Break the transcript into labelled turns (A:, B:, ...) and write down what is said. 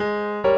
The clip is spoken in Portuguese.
A: Música